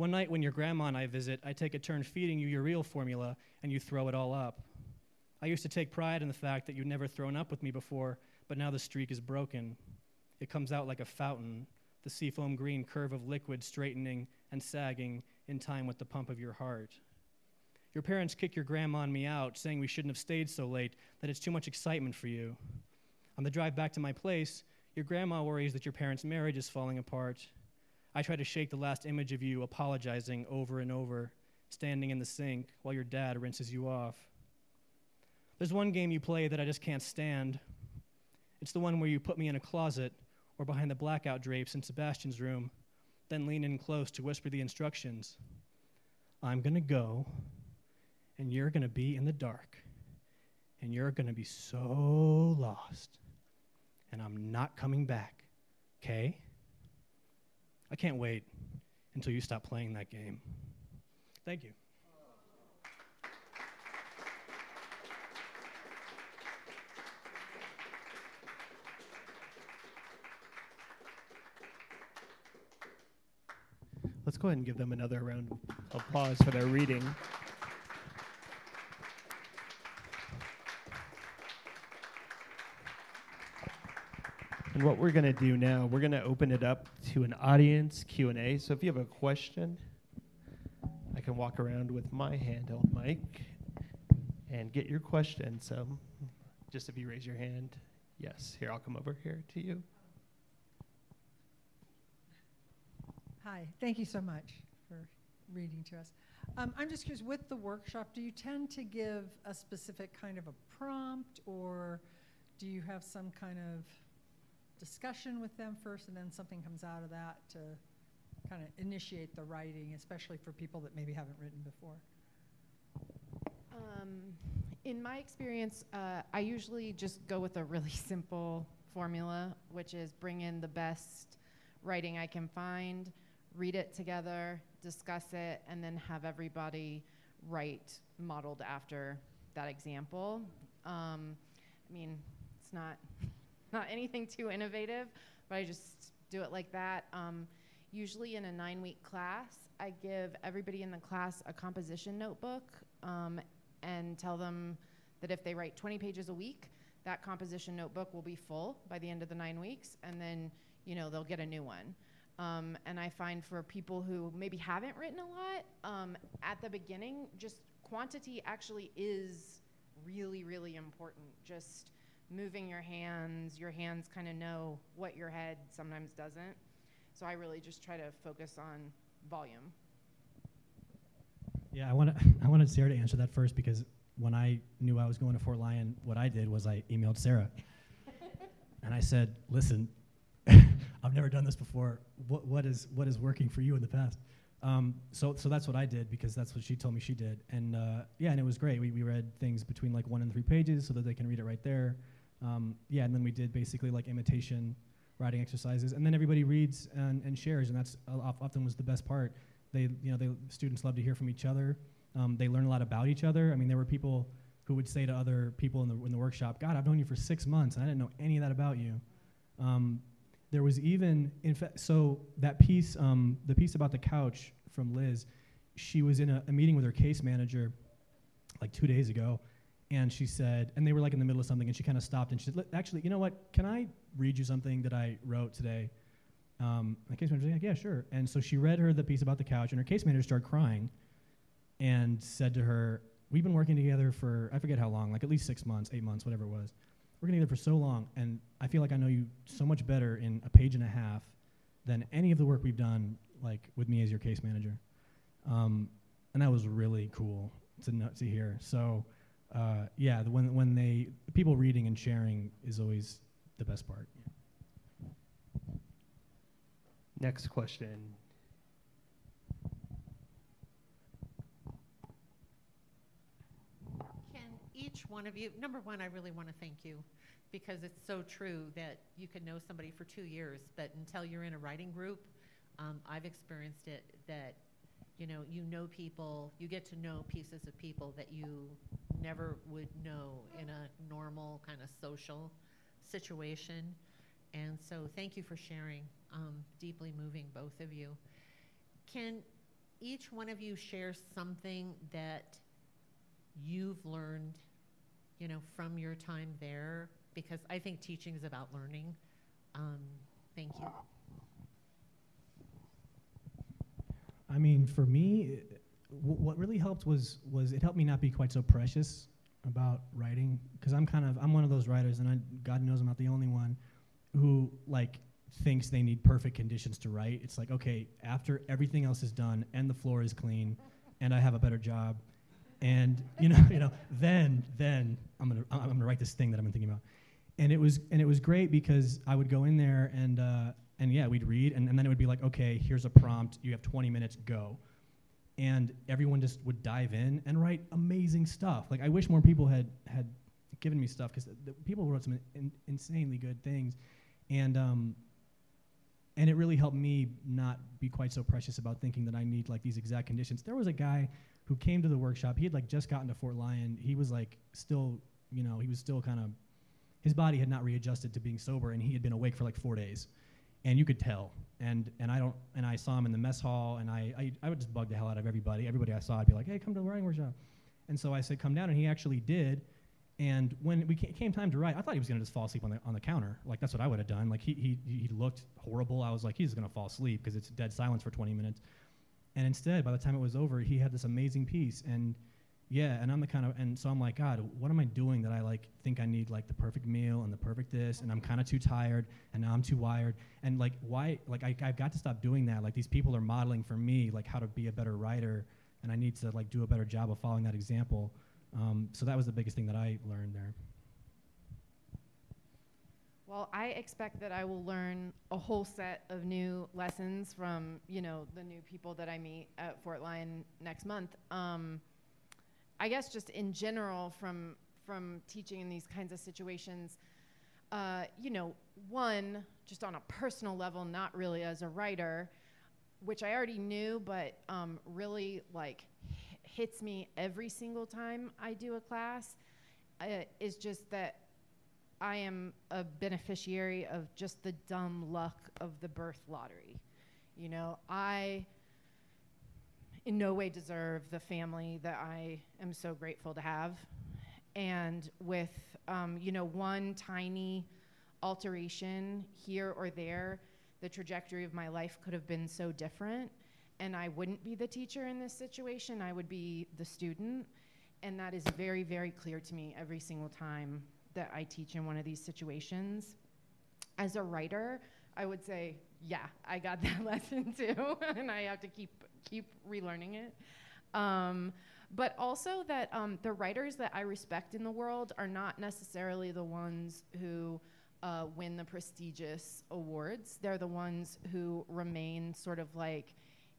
One night when your grandma and I visit, I take a turn feeding you your real formula and you throw it all up. I used to take pride in the fact that you'd never thrown up with me before, but now the streak is broken. It comes out like a fountain, the seafoam green curve of liquid straightening and sagging in time with the pump of your heart. Your parents kick your grandma and me out, saying we shouldn't have stayed so late, that it's too much excitement for you. On the drive back to my place, your grandma worries that your parents' marriage is falling apart. I try to shake the last image of you apologizing over and over, standing in the sink while your dad rinses you off. There's one game you play that I just can't stand. It's the one where you put me in a closet or behind the blackout drapes in Sebastian's room, then lean in close to whisper the instructions. I'm going to go, and you're going to be in the dark, and you're going to be so lost, and I'm not coming back, okay? I can't wait until you stop playing that game. Thank you. Let's go ahead and give them another round of applause for their reading. What we're going to do now, we're going to open it up to an audience Q&A. So if you have a question, I can walk around with my handheld mic and get your question. So just if you raise your hand, yes, here, I'll come over here to you. Hi, thank you so much for reading to us. Um, I'm just curious, with the workshop, do you tend to give a specific kind of a prompt, or do you have some kind of discussion with them first, and then something comes out of that to kind of initiate the writing, especially for people that maybe haven't written before? Um, in my experience, uh, I usually just go with a really simple formula, which is bring in the best writing I can find, read it together, discuss it, and then have everybody write modeled after that example. Um, I mean, it's not not anything too innovative, but I just do it like that. Um, usually in a nine-week class, I give everybody in the class a composition notebook um, and tell them that if they write 20 pages a week, that composition notebook will be full by the end of the nine weeks, and then you know they'll get a new one. Um, and I find for people who maybe haven't written a lot, um, at the beginning, just quantity actually is really, really important. Just moving your hands, your hands kind of know what your head sometimes doesn't. So I really just try to focus on volume. Yeah, I want to. I wanted Sarah to answer that first because when I knew I was going to Fort Lyon, what I did was I emailed Sarah, and I said, "Listen, I've never done this before. What, what is what is working for you in the past? Um, so so that's what I did because that's what she told me she did. And uh, yeah, and it was great. We, we read things between like one and three pages so that they can read it right there. Um, yeah, and then we did basically like imitation writing exercises, and then everybody reads and, and shares, and that's often was the best part. They you know they students love to hear from each other. Um, they learn a lot about each other. I mean, there were people who would say to other people in the in the workshop, "God, I've known you for six months, and I didn't know any of that about you." Um, there was even, in fact, so that piece, um, the piece about the couch from Liz, she was in a, a, meeting with her case manager like two days ago, and she said, and they were like in the middle of something, and she kind of stopped and she said, actually, you know what? Can I read you something that I wrote today? Um, case manager was like, yeah, sure. And so she read her the piece about the couch, and her case manager started crying and said to her, we've been working together for, I forget how long, like at least six months, eight months, whatever it was We're working together for so long, and I feel like I know you so much better in a page and a half than any of the work we've done, like with me as your case manager. Um, and that was really cool to know, to hear. So, uh, yeah, the, when when they people reading and sharing is always the best part. Next question. Can each one of you, number one, I really want to thank you because it's so true that you can know somebody for two years, but until you're in a writing group, um, I've experienced it that you know you know people, you get to know pieces of people that you never would know in a normal kind of social situation. And so, thank you for sharing. Um, deeply moving, both of you. Can each one of you share something that you've learned you know, from your time there? Because I think teaching is about learning. Um, thank you. I mean, for me, what really helped was was it helped me not be quite so precious about writing because I'm kind of I'm one of those writers, and I, God knows I'm not the only one who like thinks they need perfect conditions to write. It's like okay, after everything else is done and the floor is clean, and I have a better job, and you know, you know, then then I'm gonna I'm gonna write this thing that I've been thinking about, and it was and it was great because I would go in there and uh, and yeah, we'd read, and, and then it would be like, okay, here's a prompt, you have 20 minutes, go, and everyone just would dive in and write amazing stuff. Like I wish more people had had given me stuff because people wrote some in, insanely good things, and um, and it really helped me not be quite so precious about thinking that I need like these exact conditions. There was a guy who came to the workshop. He had like just gotten to Fort Lyon. He was like still, you know, he was still kind of, his body had not readjusted to being sober, and he had been awake for like four days, and you could tell. And and I don't, and I saw him in the mess hall, and I I, I would just bug the hell out of everybody. Everybody I saw, I'd be like, hey, come to the writing workshop. And so I said, come down, and he actually did. And when we ca- came time to write, I thought he was gonna just fall asleep on the on the counter. Like that's what I would have done. Like he he he looked horrible. I was like, he's gonna fall asleep because it's dead silence for 20 minutes. And instead, by the time it was over, he had this amazing piece. And yeah, and I'm the kind of and so I'm like, God, what am I doing that I like think I need like the perfect meal and the perfect this, and I'm kind of too tired, and now I'm too wired, and like why like I I've got to stop doing that. Like these people are modeling for me like how to be a better writer, and I need to like do a better job of following that example. Um, so that was the biggest thing that I learned there. Well, I expect that I will learn a whole set of new lessons from, you know, the new people that I meet at Fort Lyon next month. Um, I guess just in general from from teaching in these kinds of situations, uh, you know, one just on a personal level, not really as a writer, which I already knew, but um, really like hits me every single time I do a class, uh, is just that I am a beneficiary of just the dumb luck of the birth lottery. You know, I in no way deserve the family that I am so grateful to have. And with, um, you know, one tiny alteration here or there, the trajectory of my life could have been so different. And I wouldn't be the teacher in this situation, I would be the student. And that is very, very clear to me every single time that I teach in one of these situations. As a writer, I would say, yeah, I got that lesson too, and I have to keep keep relearning it. Um, but also that um, the writers that I respect in the world are not necessarily the ones who uh, win the prestigious awards. They're the ones who remain sort of like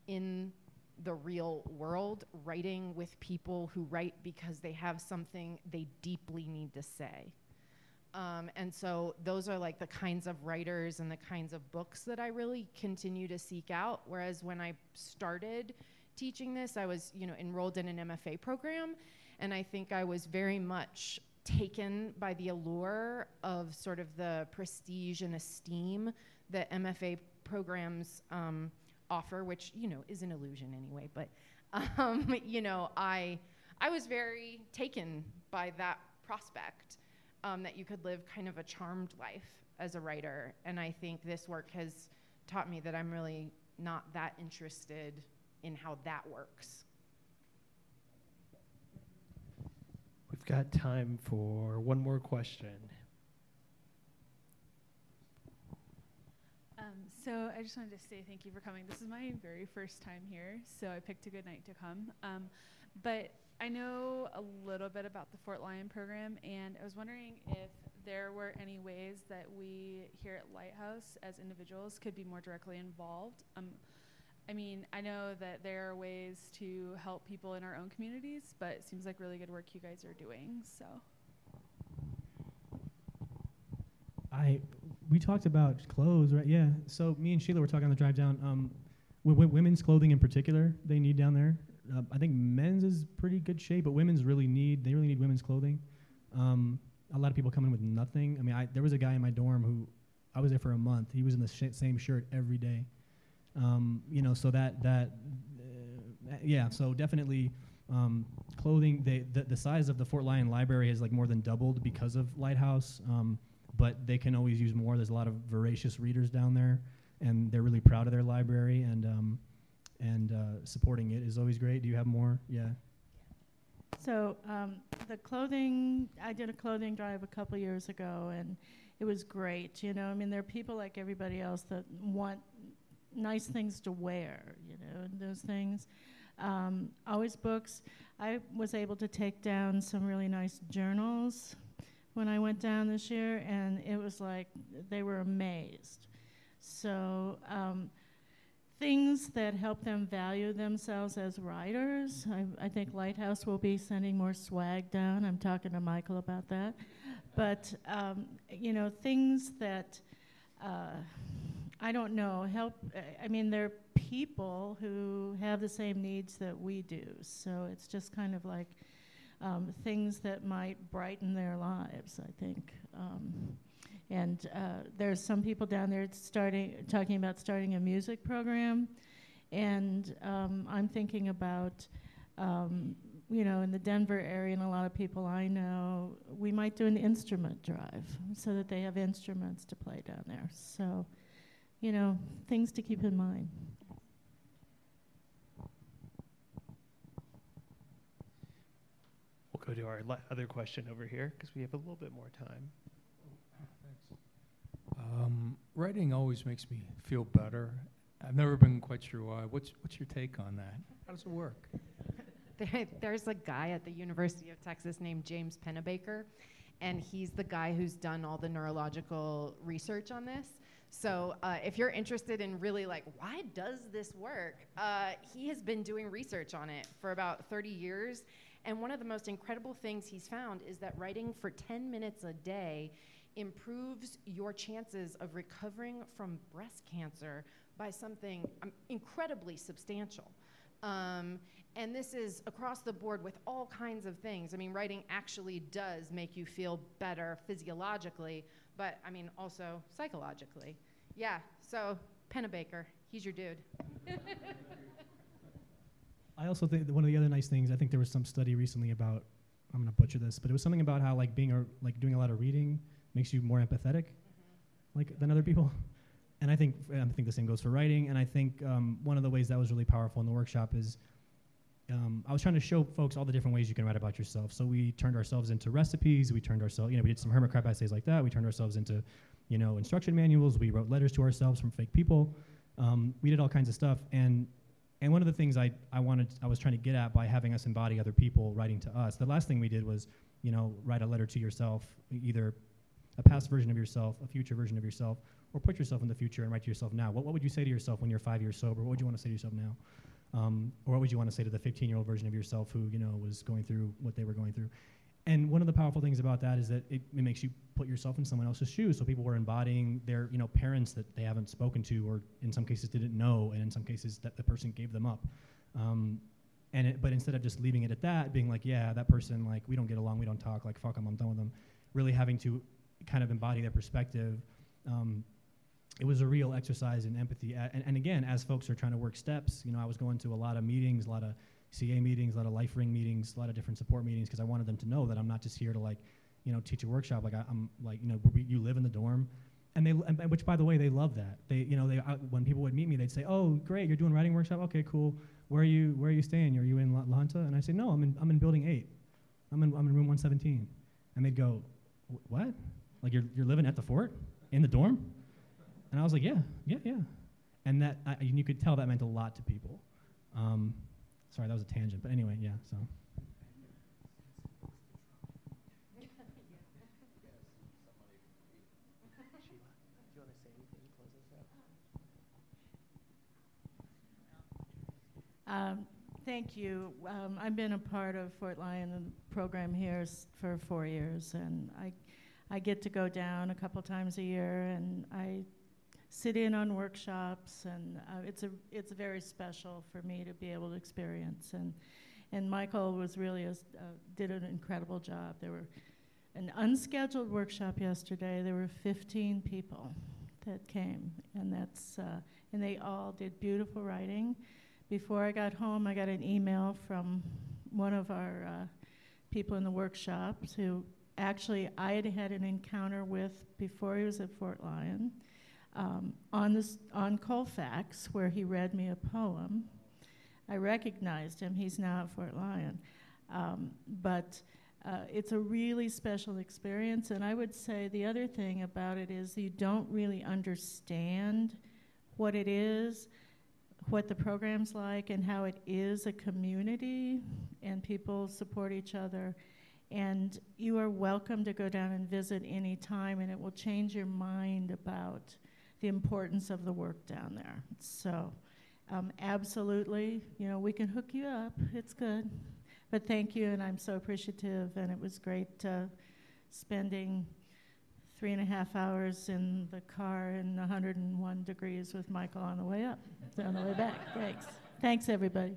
in the real world, writing with people who write because they have something they deeply need to say. Um, and so those are like the kinds of writers and the kinds of books that I really continue to seek out. Whereas when I started teaching this, I was, you know, enrolled in an MFA program, and I think I was very much taken by the allure of sort of the prestige and esteem that MFA programs um, offer, which you know is an illusion anyway. But um, you know, I I was very taken by that prospect um, that you could live kind of a charmed life as a writer. And I think this work has taught me that I'm really not that interested in how that works. We've got time for one more question. Um, so I just wanted to say thank you for coming. This is my very first time here, so I picked a good night to come. Um, but I know a little bit about the Fort Lyon program, and I was wondering if there were any ways that we here at Lighthouse, as individuals, could be more directly involved. Um, I mean, I know that there are ways to help people in our own communities, but it seems like really good work you guys are doing. So. I we talked about clothes, right? Yeah. So me and Sheila were talking on the drive down. Um, w- w- women's clothing in particular, they need down there. Uh, I think men's is pretty good shape, but women's really need they really need women's clothing. Um, a lot of people come in with nothing. I mean, I, there was a guy in my dorm who I was there for a month. He was in the sh- same shirt every day. Um, you know, so that that uh, yeah. So definitely. Um, clothing, they, the, the size of the Fort Lyon Library has like more than doubled because of Lighthouse. Um, but they can always use more. There's a lot of voracious readers down there, and they're really proud of their library, and um, and uh, supporting it is always great. Do you have more? Yeah. So um, the clothing, I did a clothing drive a couple years ago, and it was great. You know, I mean, there are people like everybody else that want nice things to wear. You know, and those things. Um, always books. I was able to take down some really nice journals when I went down this year, and it was like they were amazed. So, um, things that help them value themselves as writers. I, I, think Lighthouse will be sending more swag down. I'm talking to Michael about that. But, um, you know, things that. Uh, I don't know, help. I mean, they're people who have the same needs that we do. So it's just kind of like um, things that might brighten their lives, I think. Um, and uh, there's some people down there starting, talking about starting a music program. And um, I'm thinking about you know, in the Denver area, and a lot of people I know, we might do an instrument drive so that they have instruments to play down there. So, you know, things to keep in mind. We'll go to our le- other question over here because we have a little bit more time. Um, writing always makes me feel better. I've never been quite sure why. What's what's your take on that? How does it work? There, there's a guy at the University of Texas named James Pennebaker, and he's the guy who's done all the neurological research on this. So uh, if you're interested in really like why does this work, uh, he has been doing research on it for about 30 years. And one of the most incredible things he's found is that writing for 10 minutes a day improves your chances of recovering from breast cancer by something um, incredibly substantial. Um, and this is across the board with all kinds of things. I mean, writing actually does make you feel better physiologically, but I mean, also psychologically. Yeah, so Pennebaker, he's your dude. I also think that one of the other nice things, I think there was some study recently about, I'm gonna butcher this, but it was something about how like being a, like doing a lot of reading makes you more empathetic, like than other people. And I think I think the same goes for writing. And I think um, one of the ways that was really powerful in the workshop is um, I was trying to show folks all the different ways you can write about yourself. So we turned ourselves into recipes. We turned ourselves, you know, we did some hermit crab essays like that. We turned ourselves into, you know, instruction manuals. We wrote letters to ourselves from fake people. Um, we did all kinds of stuff. And and one of the things I, I wanted I was trying to get at by having us embody other people writing to us. The last thing we did was, you know, write a letter to yourself, either a past version of yourself, a future version of yourself, or put yourself in the future and write to yourself now. What, what would you say to yourself when you're five years sober? What would you want to say to yourself now? Um, or what would you want to say to the 15 year old version of yourself who, you know, was going through what they were going through? And one of the powerful things about that is that it, it makes you put yourself in someone else's shoes. So people were embodying their, you know, parents that they haven't spoken to, or in some cases didn't know, and in some cases that the person gave them up. Um, and it, but instead of just leaving it at that, being like, yeah, that person, like, we don't get along, we don't talk, like, fuck them, I'm done with them. Really having to kind of embody their perspective. Um, it was a real exercise in empathy. And, and again, as folks are trying to work steps, you know, I was going to a lot of meetings, a lot of CA meetings, a lot of LifeRing meetings, a lot of different support meetings, because I wanted them to know that I'm not just here to like, you know, teach a workshop. Like I, am like, you know, you live in the dorm, and they, and, which by the way, they love that. They, you know, they uh, when people would meet me, they'd say, "Oh, great, you're doing writing workshop. Okay, cool. Where are you? Where are you staying? Are you in La, La Junta?" And I say, "No, I'm in, I'm in building eight. I'm in, I'm in room 117." And they'd go, "What? Like you're, you're living at the fort in the dorm?" And I was like, "Yeah, yeah, yeah." And that, I, you could tell that meant a lot to people. Um, sorry, that was a tangent, but anyway, yeah. So. Um, thank you. Um, I've been a part of Fort Lyon program here for four years, and I, I get to go down a couple times a year, and I sit in on workshops, and uh, it's a it's very special for me to be able to experience. And and Michael was really a, uh, did an incredible job. There were an unscheduled workshop yesterday. There were 15 people that came, and that's uh, and they all did beautiful writing. Before I got home, I got an email from one of our uh, people in the workshops who actually I had had an encounter with before he was at Fort Lyon um, on, this, on Colfax, where he read me a poem. I recognized him, he's now at Fort Lyon. Um, but uh, it's a really special experience, and I would say the other thing about it is you don't really understand what it is what the program's like and how it is a community and people support each other. And you are welcome to go down and visit any time, and it will change your mind about the importance of the work down there. So, um, absolutely, you know, we can hook you up. It's good. But thank you, and I'm so appreciative, and it was great uh, spending three and a half hours in the car in 101 degrees with Michael on the way up, on the way back. Thanks. Thanks, everybody.